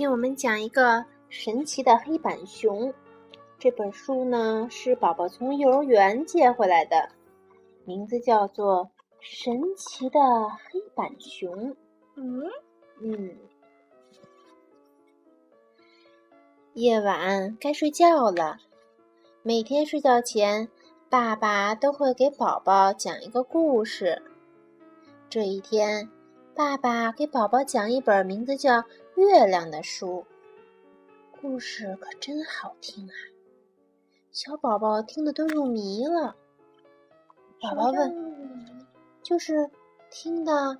今天我们讲一个神奇的黑板熊。这本书呢是宝宝从幼儿园借回来的，名字叫做《神奇的黑板熊》。嗯嗯，夜晚该睡觉了。每天睡觉前，爸爸都会给宝宝讲一个故事。这一天，爸爸给宝宝讲一本名字叫。月亮的书，故事可真好听啊！小宝宝听得都入迷了。宝宝问：“就是听的，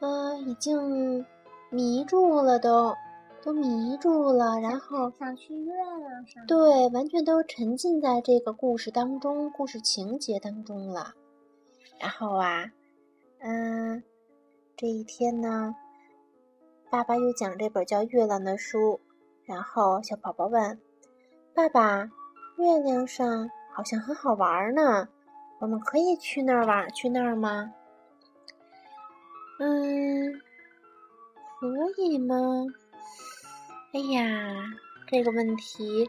嗯，已经迷住了，都都迷住了，然后想去月亮上。对，完全都沉浸在这个故事当中，故事情节当中了。然后啊，嗯，这一天呢。”爸爸又讲这本叫《月亮》的书，然后小宝宝问：“爸爸，月亮上好像很好玩呢，我们可以去那儿玩，去那儿吗？”“嗯，可以吗？”哎呀，这个问题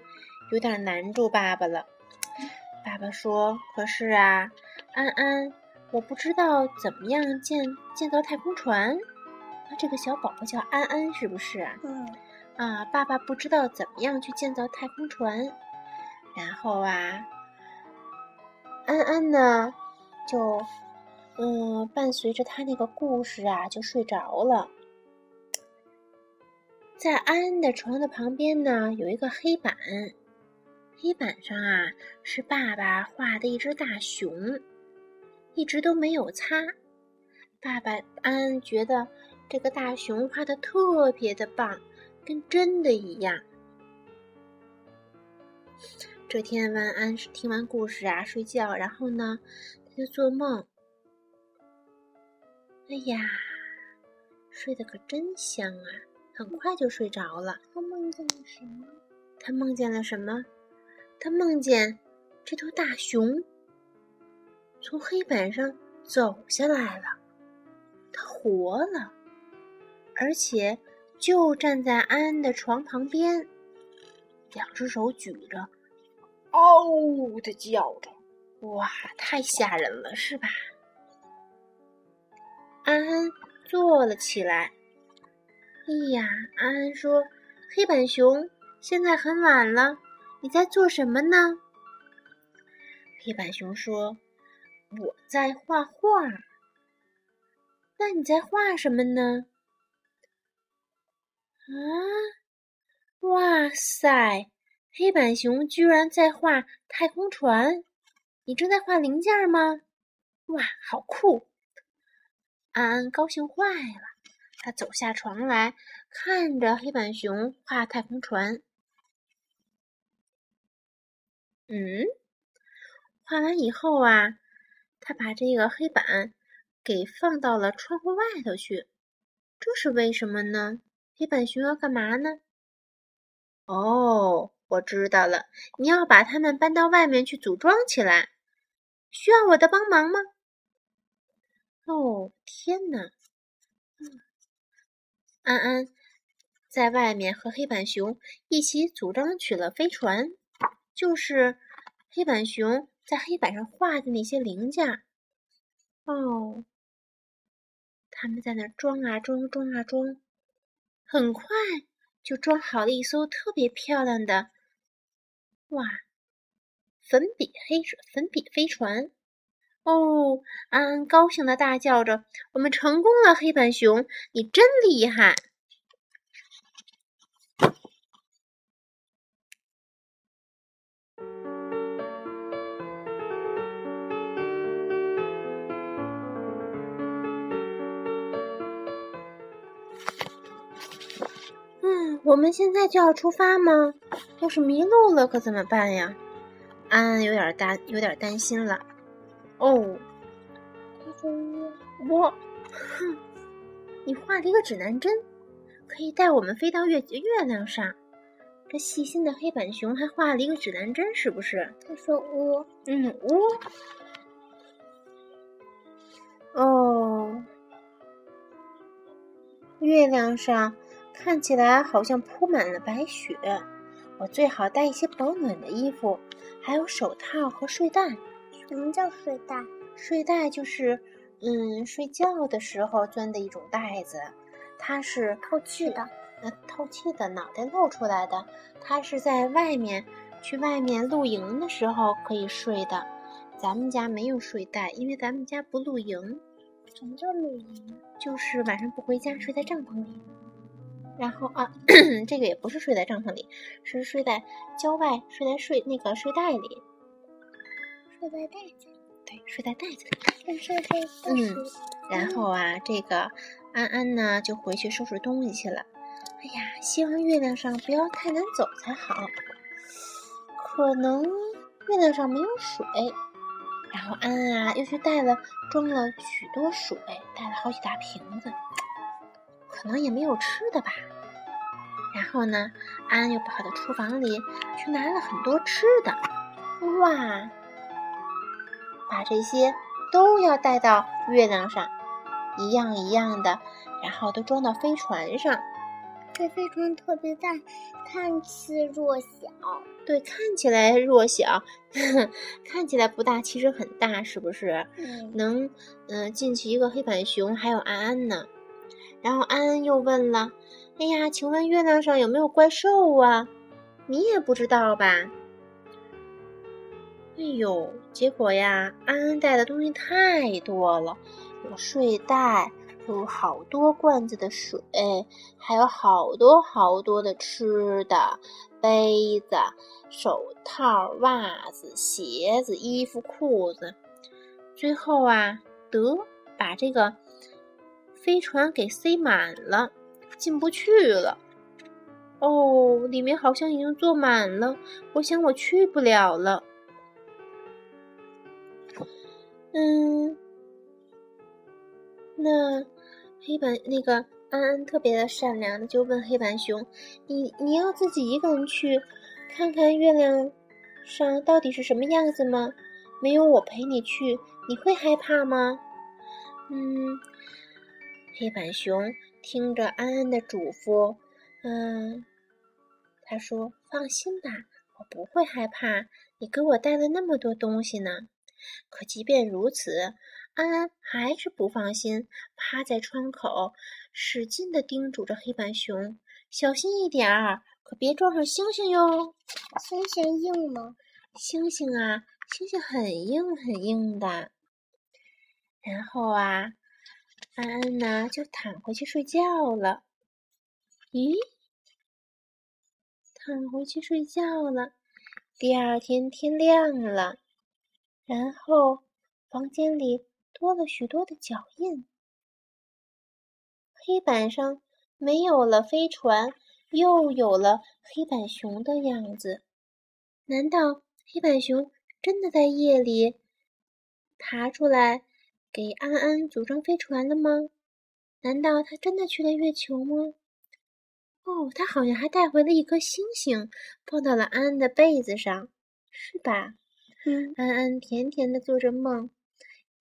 有点难住爸爸了。爸爸说：“可是啊，安安，我不知道怎么样建建造太空船。”这个小宝宝叫安安，是不是？嗯。啊，爸爸不知道怎么样去建造太空船，然后啊，安安呢，就嗯，伴随着他那个故事啊，就睡着了。在安安的床的旁边呢，有一个黑板，黑板上啊是爸爸画的一只大熊，一直都没有擦。爸爸安安觉得。这个大熊画的特别的棒，跟真的一样。这天，晚安听完故事啊，睡觉，然后呢，他就做梦。哎呀，睡得可真香啊！很快就睡着了。他梦见了什么？他梦见了什么？他梦见这头大熊从黑板上走下来了，他活了。而且就站在安安的床旁边，两只手举着，嗷的叫着，哇，太吓人了，是吧？安安坐了起来。哎呀，安安说：“黑板熊，现在很晚了，你在做什么呢？”黑板熊说：“我在画画。”那你在画什么呢？啊！哇塞，黑板熊居然在画太空船！你正在画零件吗？哇，好酷！安安高兴坏了，他走下床来看着黑板熊画太空船。嗯，画完以后啊，他把这个黑板给放到了窗户外头去，这是为什么呢？黑板熊要干嘛呢？哦，我知道了，你要把它们搬到外面去组装起来，需要我的帮忙吗？哦，天哪！安安在外面和黑板熊一起组装起了飞船，就是黑板熊在黑板上画的那些零件。哦，他们在那装啊装，装啊装。很快就装好了一艘特别漂亮的，哇，粉笔黑粉笔飞船！哦，安安高兴的大叫着：“我们成功了，黑板熊，你真厉害！”我们现在就要出发吗？要是迷路了可怎么办呀？安安有点担，有点担心了。哦，我，哼，你画了一个指南针，可以带我们飞到月月亮上。这细心的黑板熊还画了一个指南针，是不是？他说我，嗯，我，哦，月亮上。看起来好像铺满了白雪。我最好带一些保暖的衣服，还有手套和睡袋。什么叫睡袋？睡袋就是，嗯，睡觉的时候钻的一种袋子，它是透气的。呃，透气的，脑袋露出来的。它是在外面去外面露营的时候可以睡的。咱们家没有睡袋，因为咱们家不露营，什么叫露营？就是晚上不回家，睡在帐篷里。然后啊，这个也不是睡在帐篷里，是睡在郊外，睡在睡那个睡袋里。睡在袋子里。对，睡在袋子里。嗯然后啊，这个安安呢就回去收拾东西去了。哎呀，希望月亮上不要太难走才好。可能月亮上没有水。然后安安啊又去带了装了许多水，带了好几大瓶子，可能也没有吃的吧。然后呢，安安又跑到厨房里去拿了很多吃的，哇！把这些都要带到月亮上，一样一样的，然后都装到飞船上。这飞船特别大，看似弱小。对，看起来弱小，看起来不大，其实很大，是不是？嗯，能，嗯、呃，进去一个黑板熊，还有安安呢。然后安安又问了：“哎呀，请问月亮上有没有怪兽啊？你也不知道吧？”哎呦，结果呀，安安带的东西太多了，有睡袋，有好多罐子的水，还有好多好多的吃的，杯子、手套、袜子、鞋子、衣服、裤子。最后啊，得把这个飞船给塞满了，进不去了。哦，里面好像已经坐满了，我想我去不了了。嗯，那黑板那个安安特别的善良的就问黑板熊：“你你要自己一个人去看看月亮上到底是什么样子吗？没有我陪你去，你会害怕吗？”嗯，黑板熊听着安安的嘱咐，嗯，他说：“放心吧，我不会害怕，你给我带了那么多东西呢。”可即便如此，安安还是不放心，趴在窗口，使劲地叮嘱着黑板熊：“小心一点儿，可别撞上星星哟。”星星硬吗？星星啊，星星很硬很硬的。然后啊，安安呢就躺回去睡觉了。咦，躺回去睡觉了。第二天天亮了。然后，房间里多了许多的脚印，黑板上没有了飞船，又有了黑板熊的样子。难道黑板熊真的在夜里爬出来给安安组装飞船了吗？难道他真的去了月球吗？哦，他好像还带回了一颗星星，放到了安安的被子上，是吧？嗯，安安甜甜的做着梦，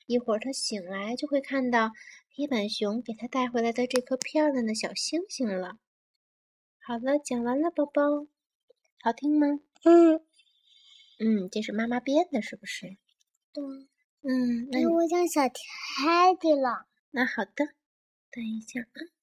一会儿他醒来就会看到黑板熊给他带回来的这颗漂亮的小星星了。好了，讲完了，宝宝，好听吗？嗯嗯，这是妈妈编的，是不是？对。嗯，那哎，你我想小泰迪了。那好的，等一下啊。